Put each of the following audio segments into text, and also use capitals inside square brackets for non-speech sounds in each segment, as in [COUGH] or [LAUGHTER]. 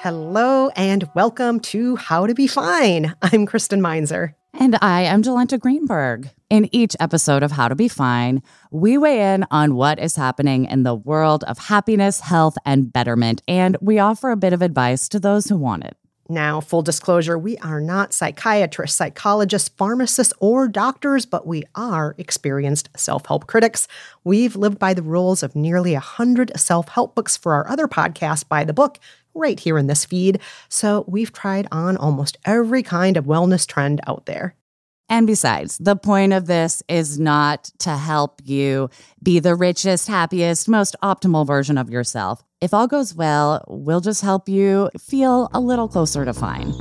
Hello and welcome to How to Be Fine. I'm Kristen Meinzer. And I am Jolenta Greenberg. In each episode of How to Be Fine, we weigh in on what is happening in the world of happiness, health, and betterment, and we offer a bit of advice to those who want it. Now, full disclosure, we are not psychiatrists, psychologists, pharmacists, or doctors, but we are experienced self help critics. We've lived by the rules of nearly a 100 self help books for our other podcast, By the Book, right here in this feed. So we've tried on almost every kind of wellness trend out there. And besides, the point of this is not to help you be the richest, happiest, most optimal version of yourself. If all goes well, we'll just help you feel a little closer to fine.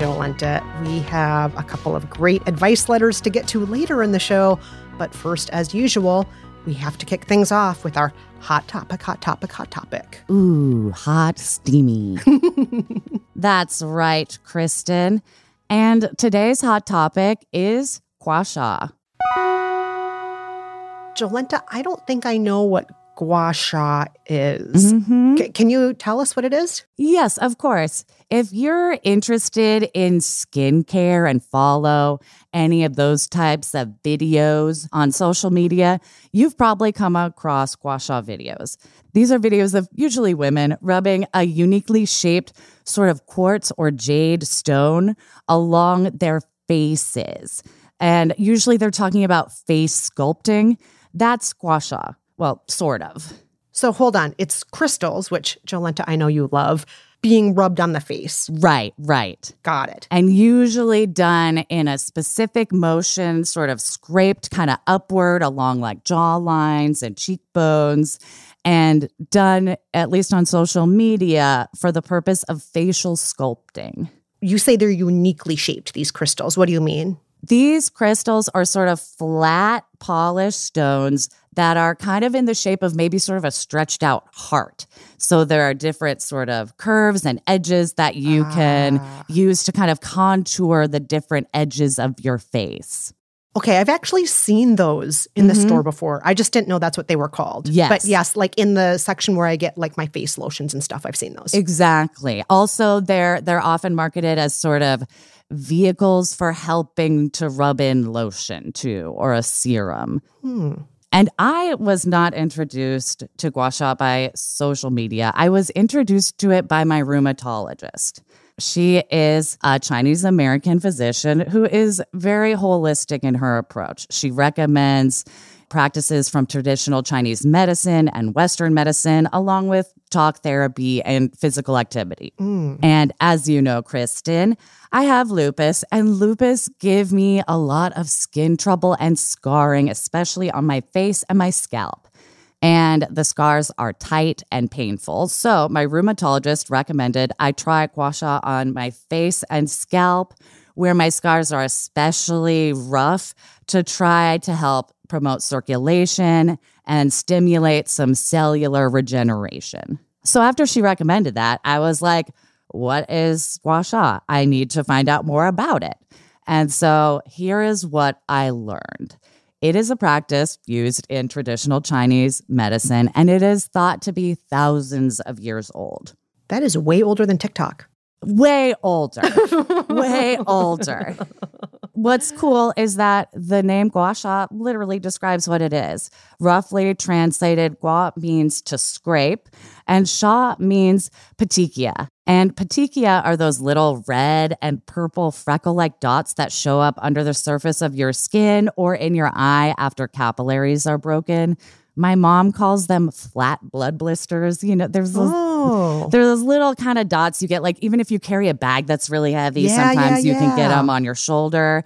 Alrighty, Jolenta. We have a couple of great advice letters to get to later in the show, but first, as usual, we have to kick things off with our hot topic, hot topic, hot topic. Ooh, hot, steamy. [LAUGHS] That's right, Kristen. And today's hot topic is gua sha. Jolenta, I don't think I know what gua sha is. Mhm. C- can you tell us what it is? Yes, of course. If you're interested in skincare and follow any of those types of videos on social media, you've probably come across gua sha videos. These are videos of usually women rubbing a uniquely shaped sort of quartz or jade stone along their faces. And usually they're talking about face sculpting. That's gua sha. Well, sort of. So hold on, it's crystals, which Jolenta, I know you love, being rubbed on the face. Right, right. Got it. and usually done in a specific motion, sort of scraped kind of upward along like jaw lines and cheekbones, and done at least on social media for the purpose of facial sculpting. You say they're uniquely shaped, these crystals. What do you mean? These crystals are sort of flat, polished stones that are kind of in the shape of maybe sort of a stretched out heart. So there are different sort of curves and edges that you can Ah. use to kind of contour the different edges of your face. Okay, I've actually seen those in the store before. I just didn't know that's what they were called. Mm-hmm. Yes. But yes, like in the section where I get like my face lotions and stuff, I've seen those. Exactly. Also, they're they're often marketed as sort of vehicles for helping to rub in lotion too, or a serum. Hmm. And I was not introduced to gua sha by social media. I was introduced to it by my rheumatologist. She is a Chinese American physician who is very holistic in her approach. She recommends practices from traditional Chinese medicine and Western medicine, along with talk therapy and physical activity. Mm. And as you know, Kristen, I have lupus, and lupus give me a lot of skin trouble and scarring, especially on my face and my scalp. And the scars are tight and painful. So, my rheumatologist recommended I try gua sha on my face and scalp, where my scars are especially rough, to try to help promote circulation and stimulate some cellular regeneration. So, after she recommended that, I was like, what is gua sha? I need to find out more about it. And so here is what I learned. It is a practice used in traditional Chinese medicine, and it is thought to be thousands of years old. That is way older than TikTok. Way older, [LAUGHS] way older. What's cool is that the name gua sha literally describes what it is. Roughly translated, gua means to scrape, and sha means petechia. And petechia are those little red and purple freckle like dots that show up under the surface of your skin or in your eye after capillaries are broken. My mom calls them flat blood blisters. You know, there's those, Oh. there are those little kind of dots you get, like even if you carry a bag that's really heavy, Yeah, sometimes yeah, you can get them on your shoulder.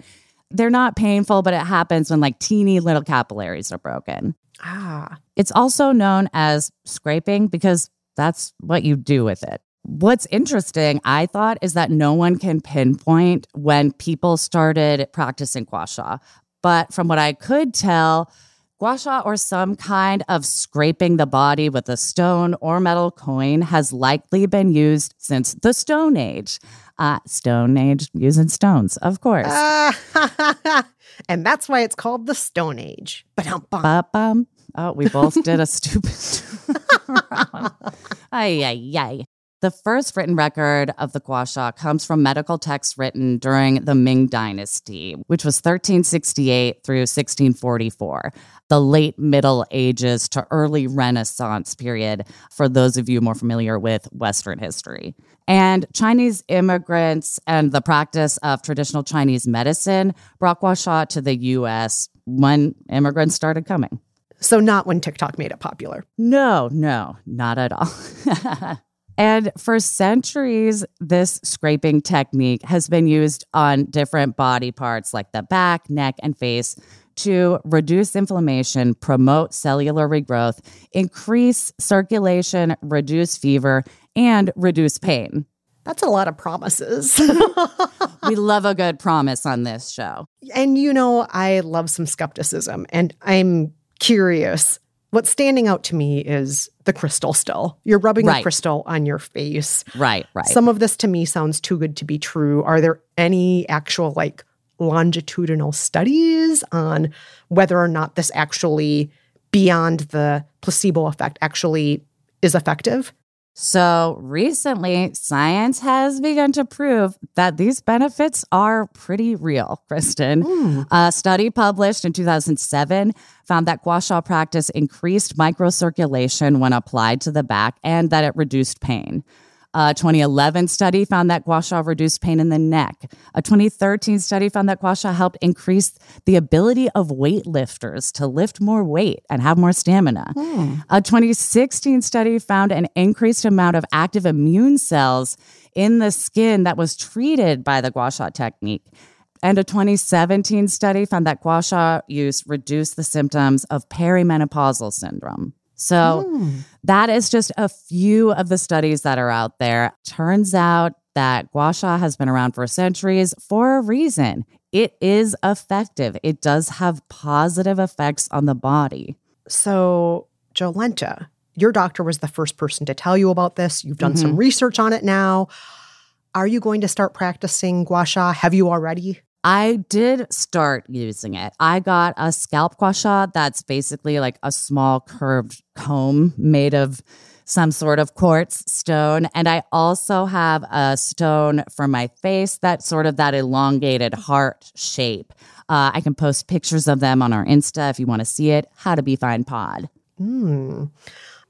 They're not painful, but it happens when like teeny little capillaries are broken. Ah. It's also known as scraping because that's what you do with it. What's interesting, I thought, is that no one can pinpoint when people started practicing gua sha. But from what I could tell, gua sha or some kind of scraping the body with a stone or metal coin has likely been used since the Stone Age. Uh, stone Age using stones, of course. Ah. [LAUGHS] and that's why it's called the Stone Age. Ba-dum-bum. Ba-bum. Oh, we both did a stupid. [LAUGHS] ay, ay, ay. The first written record of the gua sha comes from medical texts written during the Ming Dynasty, which was 1368 through 1644, the late Middle Ages to early Renaissance period, for those of you more familiar with Western history. And Chinese immigrants and the practice of traditional Chinese medicine brought gua sha to the US when immigrants started coming. So not when TikTok made it popular. No, no, not at all. [LAUGHS] and for centuries, this scraping technique has been used on different body parts like the back, neck, and face to reduce inflammation, promote cellular regrowth, increase circulation, reduce fever, and reduce pain. That's a lot of promises. [LAUGHS] [LAUGHS] We love a good promise on this show. and you know, I love some skepticism and I'm curious. What's standing out to me is the crystal still. You're rubbing a Right. crystal on your face. Right, right. Some of this to me sounds too good to be true. Are there any actual like longitudinal studies on whether or not this actually beyond the placebo effect actually is effective? So recently, science has begun to prove that these benefits are pretty real, [LAUGHS] Kristen. A study published in 2007 found that gua sha practice increased microcirculation when applied to the back and that it reduced pain. A 2011 study found that gua sha reduced pain in the neck. A 2013 study found that gua sha helped increase the ability of weightlifters to lift more weight and have more stamina. Hmm. A 2016 study found an increased amount of active immune cells in the skin that was treated by the gua sha technique. And a 2017 study found that gua sha use reduced the symptoms of perimenopausal syndrome. So hmm. that is just a few of the studies that are out there. Turns out that gua sha has been around for centuries for a reason. It is effective. It does have positive effects on the body. So, Jolenta, your doctor was the first person to tell you about this. You've done some mm-hmm. research on it now. Are you going to start practicing gua sha? Have you already? I did start using it. I got a scalp gua sha that's basically like a small curved comb made of some sort of quartz stone. And I also have a stone for my face that's sort of that elongated heart shape. Uh, I can post pictures of them on our Insta if you want to see it. How to be fine pod. Hmm.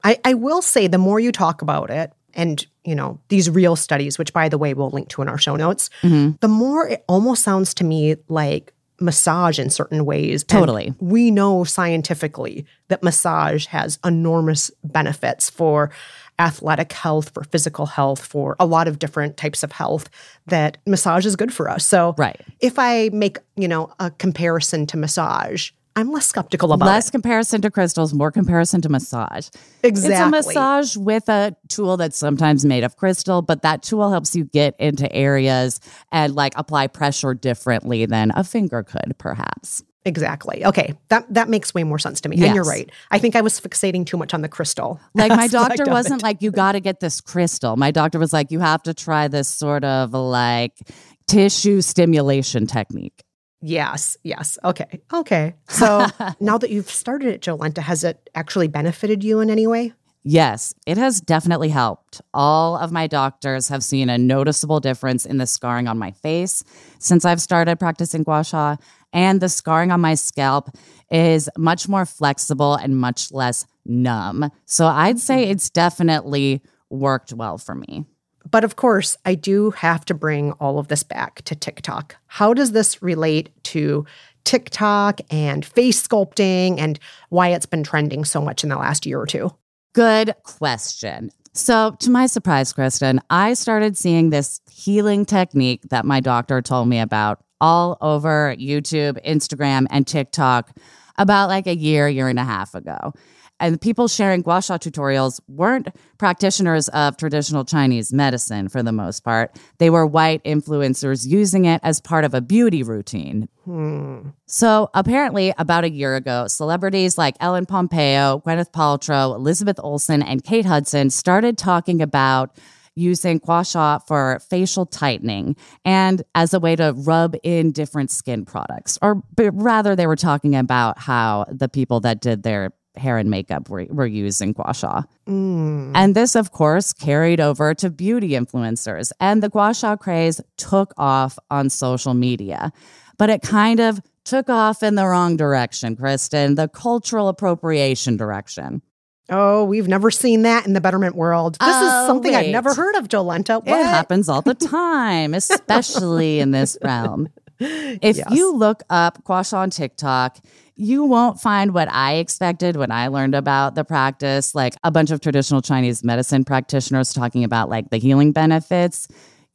I, I will say the more you talk about it, and you know these real studies which by the way we'll link to in our show notes Mm-hmm. the more it almost sounds to me like massage in certain ways And Totally. we know scientifically that massage has enormous benefits for athletic health for physical health for a lot of different types of health that massage is good for us so Right. if i make you know a comparison to massage i'm less skeptical about Less it comparison to crystals, more comparison to massage. exactly It's a massage with a tool that's sometimes made of crystal, but that tool helps you get into areas and like apply pressure differently than a finger could, perhaps. Exactly. Okay. That that makes way more sense to me. And you're right. I think I was fixating too much on the crystal. Like my [LAUGHS] doctor wasn't like, you got to get this crystal. My doctor was like, you have to try this sort of like tissue stimulation technique. Yes. Yes. Okay. Okay. So [LAUGHS] now that you've started it, Jolenta, has it actually benefited you in any way? Yes, it has definitely helped. All of my doctors have seen a noticeable difference in the scarring on my face since I've started practicing gua sha, and the scarring on my scalp is much more flexible and much less numb. So I'd say mm-hmm. it's definitely worked well for me. But of course, I do have to bring all of this back to TikTok. How does this relate to TikTok and face sculpting and why it's been trending so much in the last year or two? Good question. So, to my surprise, Kristen, I started seeing this healing technique that my doctor told me about all over YouTube, Instagram, and TikTok about like a year, year and a half ago. And the people sharing gua sha tutorials weren't practitioners of traditional Chinese medicine for the most part. They were white influencers using it as part of a beauty routine. Hmm. So apparently, about a year ago, celebrities like Ellen Pompeo, Gwyneth Paltrow, Elizabeth Olsen, and Kate Hudson started talking about using gua sha for facial tightening and as a way to rub in different skin products. Or but rather, they were talking about how the people that did their hair and makeup were, were used in gua sha. Mm. And this, of course, carried over to beauty influencers. And the gua sha craze took off on social media. But it kind of took off in the wrong direction, Kristen, the cultural appropriation direction. Oh, we've never seen that in the betterment world. This Oh, is something I've never heard of, Jolenta. What? It happens all the [LAUGHS] time, especially in this realm. [LAUGHS] If Yes. you look up gua sha on TikTok, you won't find what I expected when I learned about the practice, like a bunch of traditional Chinese medicine practitioners talking about like the healing benefits.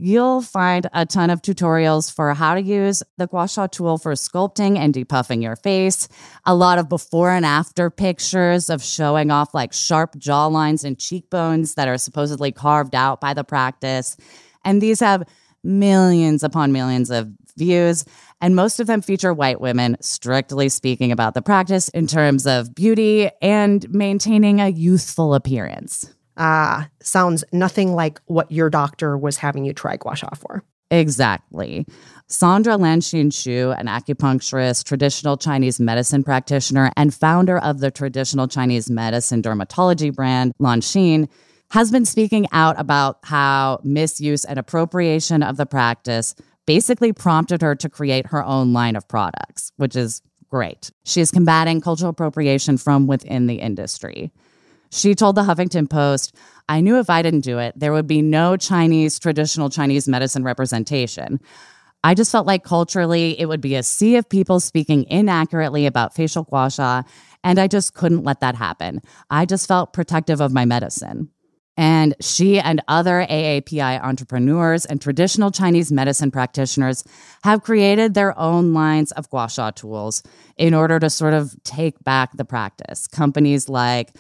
You'll find a ton of tutorials for how to use the gua sha tool for sculpting and depuffing your face. A lot of before and after pictures of showing off like sharp jawlines and cheekbones that are supposedly carved out by the practice. And these have millions upon millions of views, and most of them feature white women strictly speaking about the practice in terms of beauty and maintaining a youthful appearance. Ah, sounds nothing like what your doctor was having you try gua sha for. Exactly. Sandra Lanshin Chiu, an acupuncturist, traditional Chinese medicine practitioner, and founder of the traditional Chinese medicine dermatology brand Lanshin, has been speaking out about how misuse and appropriation of the practice basically prompted her to create her own line of products, which is great. She is combating cultural appropriation from within the industry. She told the Huffington Post, I knew if I didn't do it, there would be no Chinese, traditional Chinese medicine representation. I just felt like culturally it would be a sea of people speaking inaccurately about facial gua sha, and I just couldn't let that happen. I just felt protective of my medicine. And she and other AAPI entrepreneurs and traditional Chinese medicine practitioners have created their own lines of gua sha tools in order to sort of take back the practice. Companies like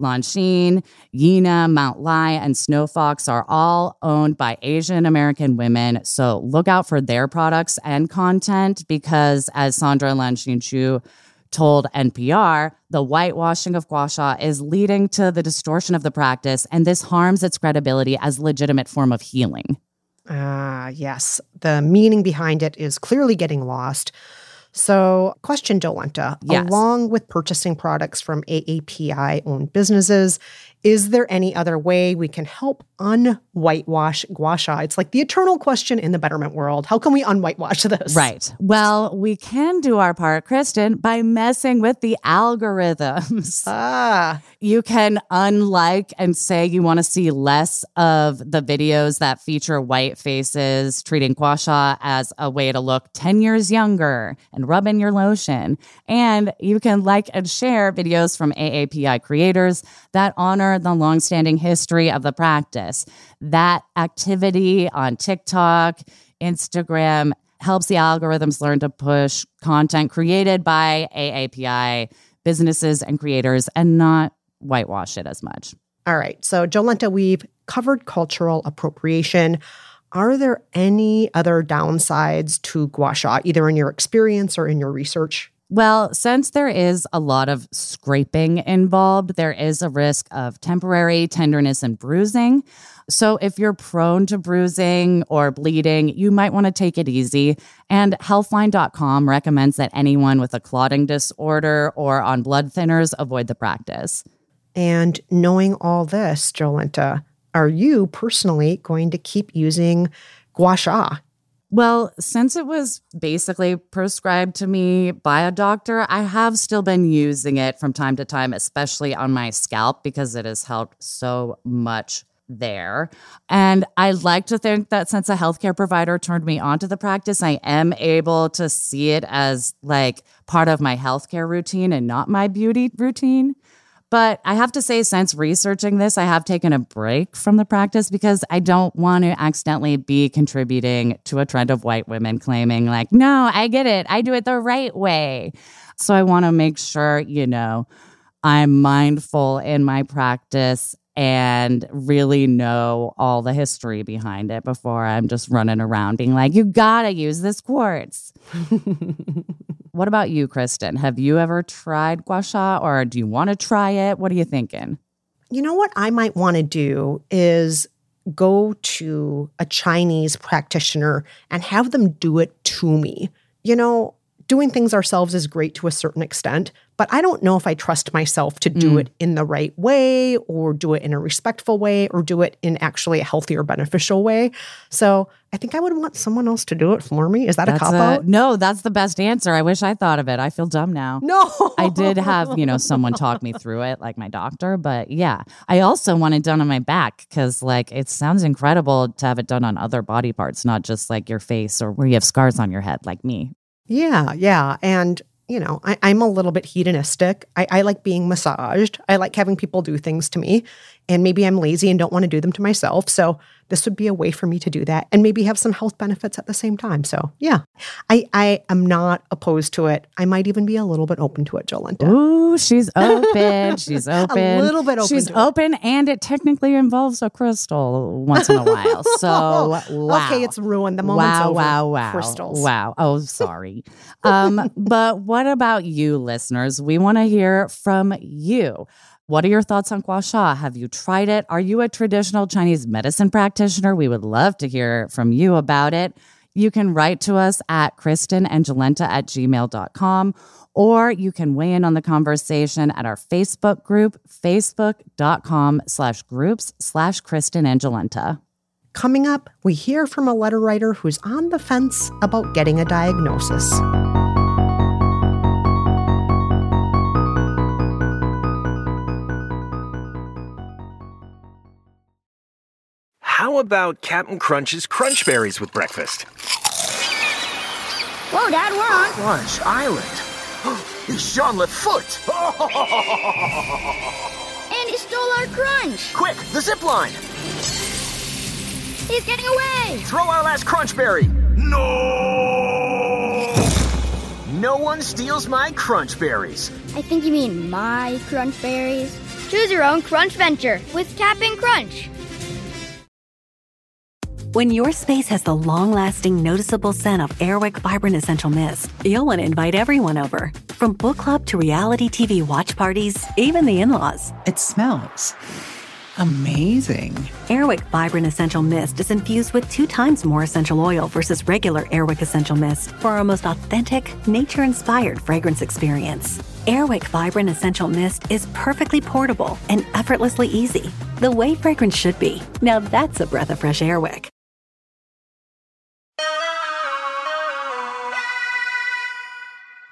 Lanshin, Yina, Mount Lai, and Snow Fox are all owned by Asian American women. So look out for their products and content because, as Sandra Lanshin Chiu told NPR, the whitewashing of gua sha is leading to the distortion of the practice, and this harms its credibility as legitimate form of healing. Ah, yes. The meaning behind it is clearly getting lost. So, question, Jolenta. Yes. Along with purchasing products from AAPI owned businesses, is there any other way we can help unwhitewash gua sha? It's like the eternal question in the betterment world. How can we unwhitewash this? Right. Well, we can do our part, Kristen, by messing with the algorithms. Ah, you can unlike and say you want to see less of the videos that feature white faces treating gua sha as a way to look 10 years younger and rub in your lotion. And you can like and share videos from AAPI creators that honor the longstanding history of the practice. That activity on TikTok, Instagram helps the algorithms learn to push content created by AAPI businesses and creators and not whitewash it as much. all right. So, Jolenta, we've covered cultural appropriation. Are there any other downsides to gua sha, either in your experience or in your research? Well, since there is a lot of scraping involved, there is a risk of temporary tenderness and bruising. So, if you're prone to bruising or bleeding, you might want to take it easy. And Healthline.com recommends that anyone with a clotting disorder or on blood thinners avoid the practice. And knowing all this, Jolenta, are you personally going to keep using gua sha? Well, since it was basically prescribed to me by a doctor, I have still been using it from time to time, especially on my scalp because it has helped so much there. And I like to think that since a healthcare provider turned me onto the practice, I am able to see it as like part of my healthcare routine and not my beauty routine. But I have to say, since researching this, I have taken a break from the practice because I don't want to accidentally be contributing to a trend of white women claiming, like, no, I get it. I do it the right way. So I want to make sure, you know, I'm mindful in my practice and really know all the history behind it before I'm just running around being like, you gotta use this quartz. [LAUGHS] what about you, Kristen? Have you ever tried gua sha or do you want to try it? What are you thinking? You know what I might want to do is go to a Chinese practitioner and have them do it to me. You know, doing things ourselves is great to a certain extent, but I don't know if I trust myself to do Mm. it in the right way or do it in a respectful way or do it in actually a healthier, beneficial way. So I think I would want someone else to do it for me. Is that a cop out? no, that's the best answer. I wish I thought of it. I feel dumb now. No. I did have, you know, someone talk me through it, like my doctor. But yeah, I also want it done on my back because, like, it sounds incredible to have it done on other body parts, not just like your face or where you have scars on your head, like me. Yeah, yeah. And, you know, I, I'm a little bit hedonistic. I, I like being massaged. I like having people do things to me. And maybe I'm lazy and don't want to do them to myself. So this would be a way for me to do that and maybe have some health benefits at the same time. So yeah, I, I am not opposed to it. I might even be a little bit open to it, Jolenta. Ooh, she's [LAUGHS] open. She's open. A little bit open She's to it. open, and it technically involves a crystal once in a while. [LAUGHS] So, wow. Okay, it's ruined. The moment's wow, over. wow, wow, Crystals. wow. Oh, sorry. um, [LAUGHS] but what about you, listeners? We want to hear from you. What are your thoughts on gua sha? Have you tried it? Are you a traditional Chinese medicine practitioner? We would love to hear from you about it. You can write to us at kristenandjolenta at gmail.com or you can weigh in on the conversation at our Facebook group, facebook.com slash groups slash kristenandjolenta. Coming up, we hear from a letter writer who's on the fence about getting a diagnosis. About Captain Crunch's Crunch Berries with breakfast? Whoa, Dad, we're on. Crunch Island. [GASPS] It's Jean Foot. [LAUGHS] And he stole our crunch. Quick, the zip line. He's getting away. Throw our last crunch berry. No! No one steals my crunch berries. I think you mean my crunch berries. Choose your own crunch venture with Captain Crunch. When your space has the long lasting, noticeable scent of Airwick Vibrant Essential Mist, you'll want to invite everyone over. From book club to reality TV watch parties, even the in laws. It smells Amazing. Airwick Vibrant Essential Mist is infused with two times more essential oil versus regular Airwick Essential Mist for our most authentic, nature inspired fragrance experience. Airwick Vibrant Essential Mist is perfectly portable and effortlessly easy, the way fragrance should be. Now that's a breath of fresh Airwick.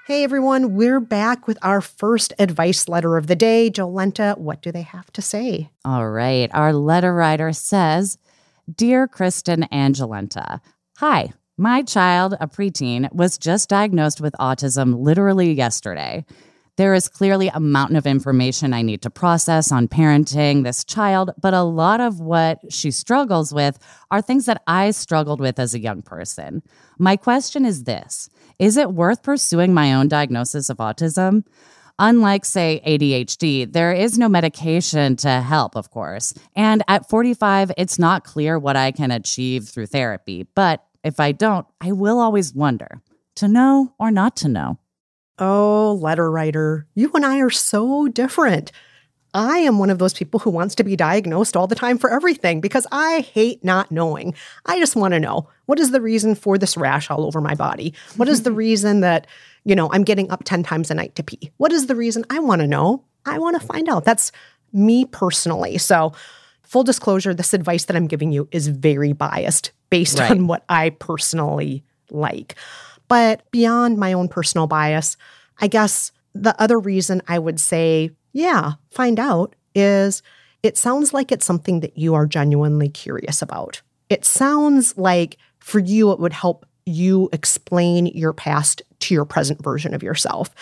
Hey everyone, we're back with our first advice letter of the day. Jolenta, what do they have to say? All right. Our letter writer says Dear Kristen and Jolenta, Hi, my child, a preteen, was just diagnosed with autism literally yesterday. There is clearly a mountain of information I need to process on parenting this child, but a lot of what she struggles with are things that I struggled with as a young person. My question is this Is it worth pursuing my own diagnosis of autism? Unlike, say, ADHD, there is no medication to help, of course. And at 45, it's not clear what I can achieve through therapy. But if I don't, I will always wonder to know or not to know. Oh, letter writer, you and I are so different. I am one of those people who wants to be diagnosed all the time for everything because I hate not knowing. I just want to know what is the reason for this rash all over my body? What is the [LAUGHS] reason that, you know, I'm getting up 10 times a night to pee? What is the reason I want to know? I want to find out. That's me personally. So, full disclosure, this advice that I'm giving you is very biased based Right. on what I personally like. But beyond my own personal bias, I guess the other reason I would say, yeah, find out is it sounds like it's something that you are genuinely curious about. It sounds like for you, it would help you explain your past to your present version of yourself.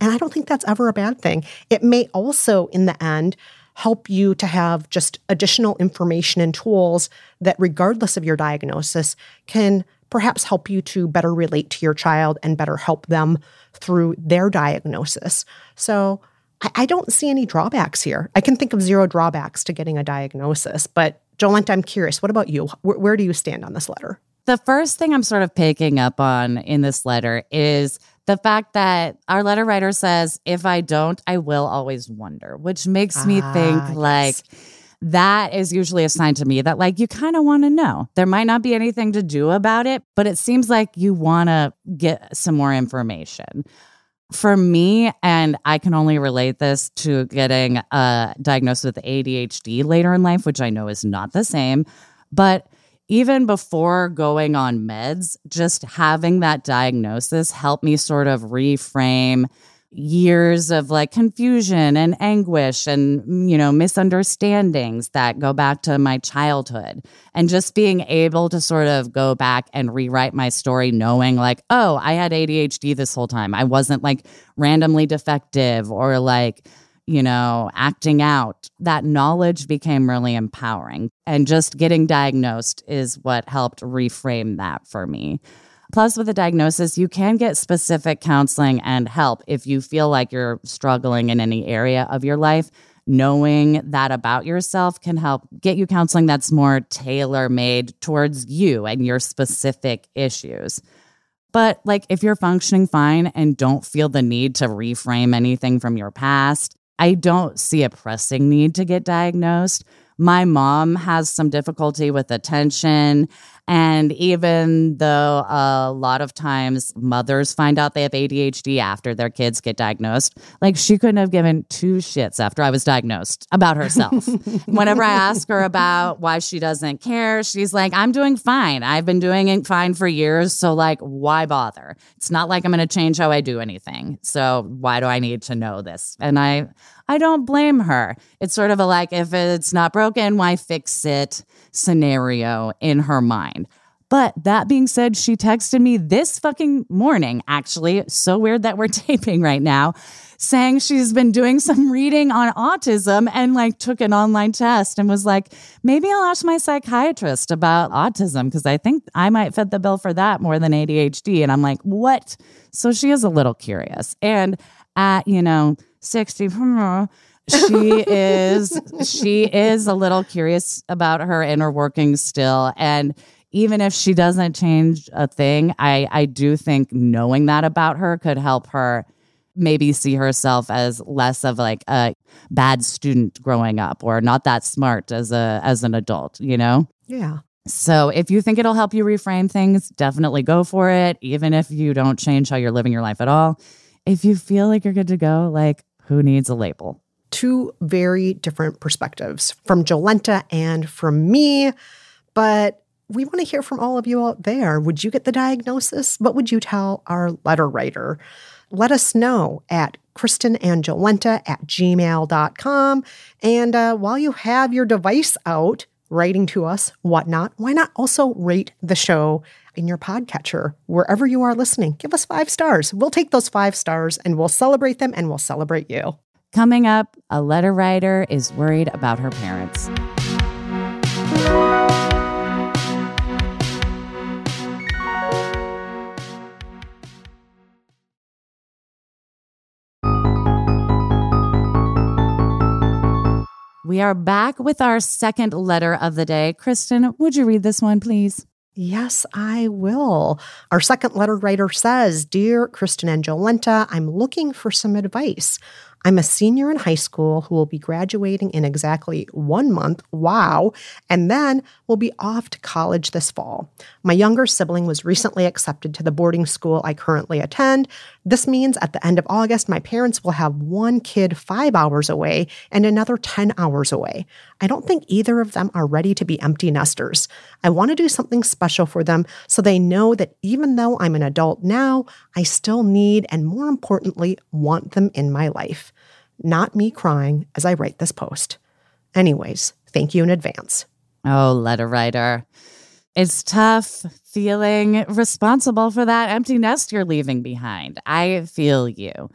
And I don't think that's ever a bad thing. It may also, in the end, help you to have just additional information and tools that, regardless of your diagnosis, can perhaps help you to better relate to your child and better help them through their diagnosis. So I, I don't see any drawbacks here. I can think of zero drawbacks to getting a diagnosis. But Jolenta, I'm curious, what about you? Where, where do you stand on this letter? The first thing I'm sort of picking up on in this letter is the fact that our letter writer says, if I don't, I will always wonder, which makes me Ah, think yes. like that is usually a sign to me that like you kind of want to know. There might not be anything to do about it, but it seems like you want to get some more information. For me, and I can only relate this to getting uh, diagnosed with ADHD later in life, which I know is not the same, but even before going on meds, just having that diagnosis helped me sort of reframe years of like confusion and anguish and you know misunderstandings that go back to my childhood and just being able to sort of go back and rewrite my story knowing like oh I had ADHD this whole time I wasn't like randomly defective or like you know, acting out, that knowledge became really empowering. And just getting diagnosed is what helped reframe that for me. Plus, with a diagnosis, you can get specific counseling and help if you feel like you're struggling in any area of your life. Knowing that about yourself can help get you counseling that's more tailor made towards you and your specific issues. But like if you're functioning fine and don't feel the need to reframe anything from your past, I don't see a pressing need to get diagnosed. My mom has some difficulty with attention. And even though a lot of times mothers find out they have ADHD after their kids get diagnosed, like she couldn't have given two shits after I was diagnosed about herself. [LAUGHS] Whenever I ask her about why she doesn't care, she's like, I'm doing fine. I've been doing it fine for years. So, like, why bother? It's not like I'm going to change how I do anything. So, why do I need to know this? And I, I don't blame her. It's sort of a like, if it's not broken, why fix it scenario in her mind. But that being said, she texted me this fucking morning, actually. So weird that we're [LAUGHS] taping right now, saying she's been doing some reading on autism and like took an online test and was like, maybe I'll ask my psychiatrist about autism because I think I might fit the bill for that more than ADHD. And I'm like, what? So she is a little curious. And at, you know, 60, she [LAUGHS] is she is a little curious about her inner workings still and even if she doesn't change a thing i i do think knowing that about her could help her maybe see herself as less of like a bad student growing up or not that smart as a as an adult, you know? Yeah. So if you think it'll help you reframe things, definitely go for it, even if you don't change how you're living your life at all. If you feel like you're good to go, like who needs a label? Two very different perspectives from Jolenta and from me, but we want to hear from all of you out there. Would you get the diagnosis? What would you tell our letter writer? Let us know at kristenandjolenta at gmail.com. And uh, while you have your device out, writing to us, whatnot, why not also rate the show in your podcatcher, wherever you are listening? Give us five stars. We'll take those five stars and we'll celebrate them and we'll celebrate you. Coming up, a letter writer is worried about her parents. We are back with our second letter of the day. Kristen, would you read this one, please? Yes, I will. Our second letter writer says Dear Kristen and Jolenta, I'm looking for some advice. I'm a senior in high school who will be graduating in exactly one month. Wow. And then will be off to college this fall. My younger sibling was recently accepted to the boarding school I currently attend. This means at the end of August, my parents will have one kid five hours away and another 10 hours away. I don't think either of them are ready to be empty nesters. I want to do something special for them so they know that even though I'm an adult now, I still need and more importantly, want them in my life. Not me crying as I write this post. Anyways, thank you in advance. Oh, letter writer. It's tough feeling responsible for that empty nest you're leaving behind. I feel you.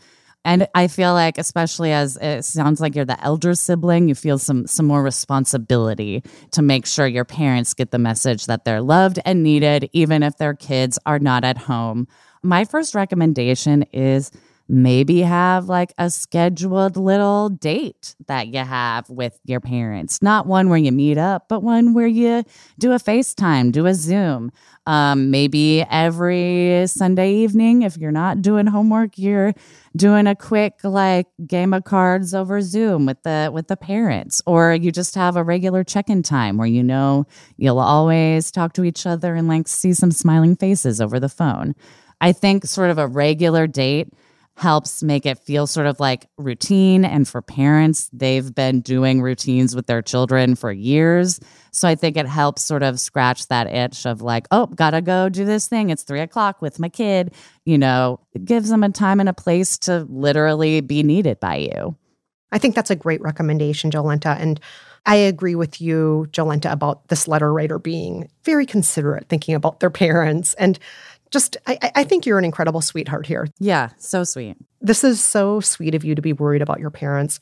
And I feel like, especially as it sounds like you're the elder sibling, you feel some some more responsibility to make sure your parents get the message that they're loved and needed, even if their kids are not at home. My first recommendation is maybe have like a scheduled little date that you have with your parents. Not one where you meet up, but one where you do a FaceTime, do a Zoom. Um, maybe every Sunday evening, if you're not doing homework, you're doing a quick like game of cards over Zoom with the with the parents, or you just have a regular check-in time where you know you'll always talk to each other and like see some smiling faces over the phone. I think sort of a regular date helps make it feel sort of like routine. And for parents, they've been doing routines with their children for years. So I think it helps sort of scratch that itch of like, oh, gotta go do this thing. It's three o'clock with my kid. You know, it gives them a time and a place to literally be needed by you. I think that's a great recommendation, Jolenta. And I agree with you, Jolenta, about this letter writer being very considerate, thinking about their parents. And just, I, I think you're an incredible sweetheart here. Yeah, so sweet. This is so sweet of you to be worried about your parents.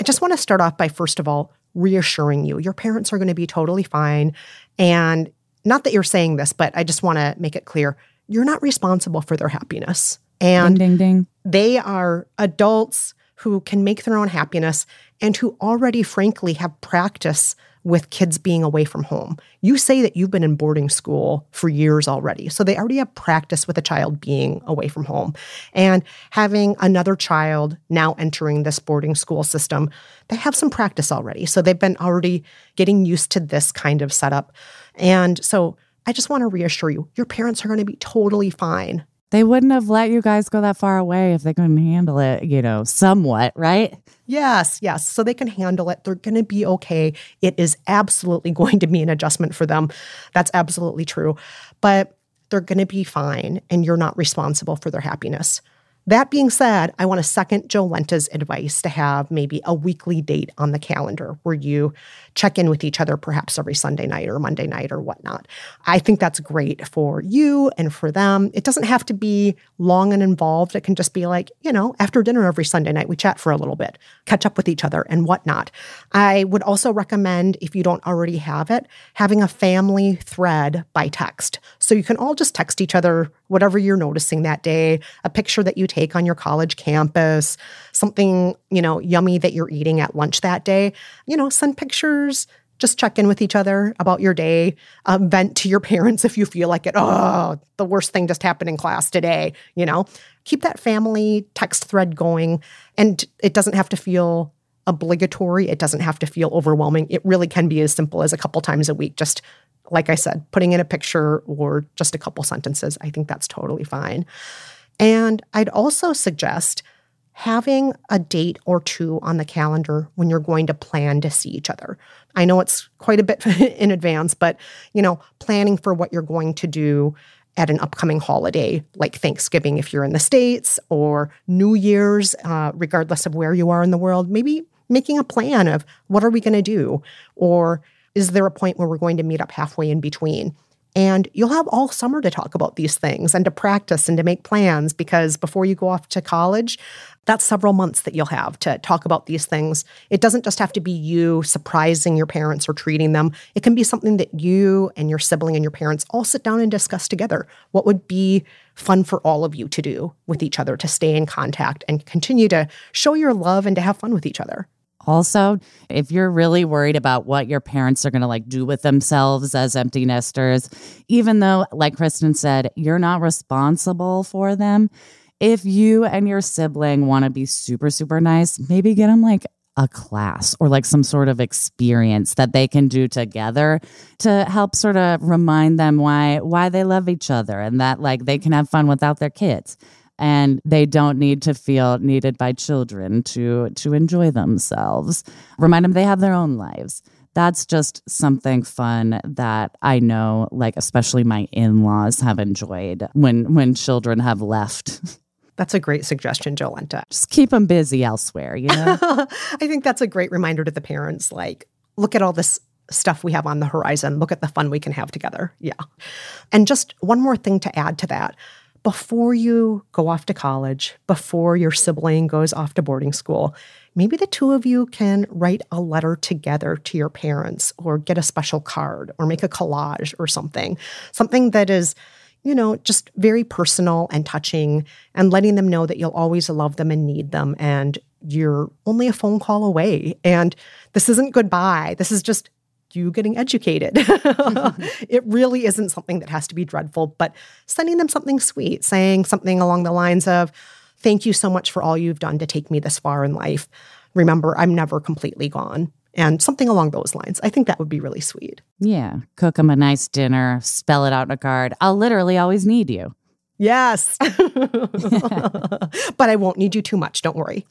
I just want to start off by, first of all, reassuring you your parents are going to be totally fine. And not that you're saying this, but I just want to make it clear you're not responsible for their happiness. And ding, ding, ding. they are adults who can make their own happiness and who already, frankly, have practice with kids being away from home. You say that you've been in boarding school for years already. So they already have practice with a child being away from home. And having another child now entering this boarding school system, they have some practice already. So they've been already getting used to this kind of setup. And so I just want to reassure you your parents are going to be totally fine. They wouldn't have let you guys go that far away if they couldn't handle it, you know, somewhat, right? Yes, yes. So they can handle it. They're going to be okay. It is absolutely [LAUGHS] going to be an adjustment for them. That's absolutely true. But they're going to be fine, and you're not responsible for their happiness. That being said, I want to second Jolenta's advice to have maybe a weekly date on the calendar where you check in with each other perhaps every Sunday night or Monday night or whatnot. I think that's great for you and for them. It doesn't have to be long and involved. It can just be like, you know, after dinner every Sunday night, we chat for a little bit, catch up with each other and whatnot. I would also recommend, if you don't already have it, having a family thread by text. So you can all just text each other whatever you're noticing that day, a picture that you take on your college campus, something, you know, yummy that you're eating at lunch that day. You know, send pictures, just check in with each other about your day, um, vent to your [LAUGHS] parents if you feel like it. Oh, the worst thing just happened in class today, you know? Keep that family text thread going. And it doesn't have to feel obligatory, it doesn't have to feel overwhelming. It really can be as simple as a couple times a week, just like I said, putting in a picture or just a couple sentences. I think that's totally fine. And I'd also suggest having a date or two on the calendar when you're going to plan to see each other. I know it's quite a bit [LAUGHS] in advance, but you know, planning for what you're going to do at an upcoming holiday like Thanksgiving if you're in the States or New Year's, uh, regardless of where you are in the world, maybe making a plan of what are we going to do? Or is there a point where we're going to meet up halfway in between? And you'll have all summer to talk about these things and to practice and to make plans because before you go off to college, that's several months that you'll have to talk about these things. It doesn't just have to be you surprising your parents or treating them. It can be something that you and your sibling and your parents all sit down and discuss together. What would be fun for all of you to do with each other to stay in contact and continue to show your love and to have fun with each other. Also, if you're really worried about what your parents are going to like do with themselves as empty nesters, even though, like Kristen said, you're not responsible for them, if you and your sibling want to be super, super nice, maybe get them like a class or like some sort of experience that they can do together to help sort of remind them why why they love each other and that like they can have fun without their kids and they don't need to feel needed by children to to enjoy themselves remind them they have their own lives that's just something fun that I know like especially my in-laws have enjoyed when when children have left [LAUGHS] That's a great suggestion, Jolenta. Just keep them busy elsewhere, you know? [LAUGHS] I think that's a great reminder to the parents like, look at all this stuff we have on the horizon. Look at the fun we can have together. Yeah. And just one more thing to add to that. Before you go off to college, before your sibling goes off to boarding school, maybe the two of you can write a letter together to your parents or get a special card or make a collage or something. Something that is you know, just very personal and touching and letting them know that you'll always love them and need them and you're only a phone call away. And this isn't goodbye. This is just you getting educated. [LAUGHS] it really isn't something that has to be dreadful, but sending them something sweet, saying something along the lines of, Thank you so much for all you've done to take me this far in life. Remember, I'm never completely gone and something along those lines. I think that would be really sweet. Yeah. Cook them a nice dinner, spell it out in a card. I'll literally always need you. Yes. [LAUGHS] [LAUGHS] but I won't need you too much. Don't worry.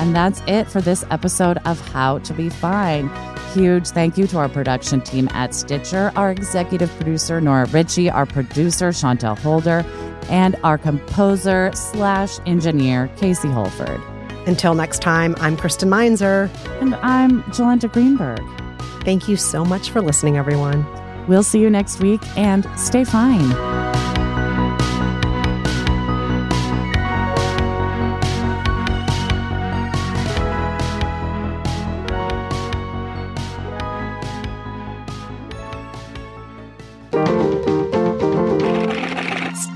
And that's it for this episode of How to Be Fine huge thank you to our production team at Stitcher, our executive producer, Nora Ritchie, our producer, Chantel Holder, and our composer slash engineer, Casey Holford. Until next time, I'm Kristen Meinzer. And I'm Jolenta Greenberg. Thank you so much for listening, everyone. We'll see you next week and stay fine.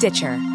Stitcher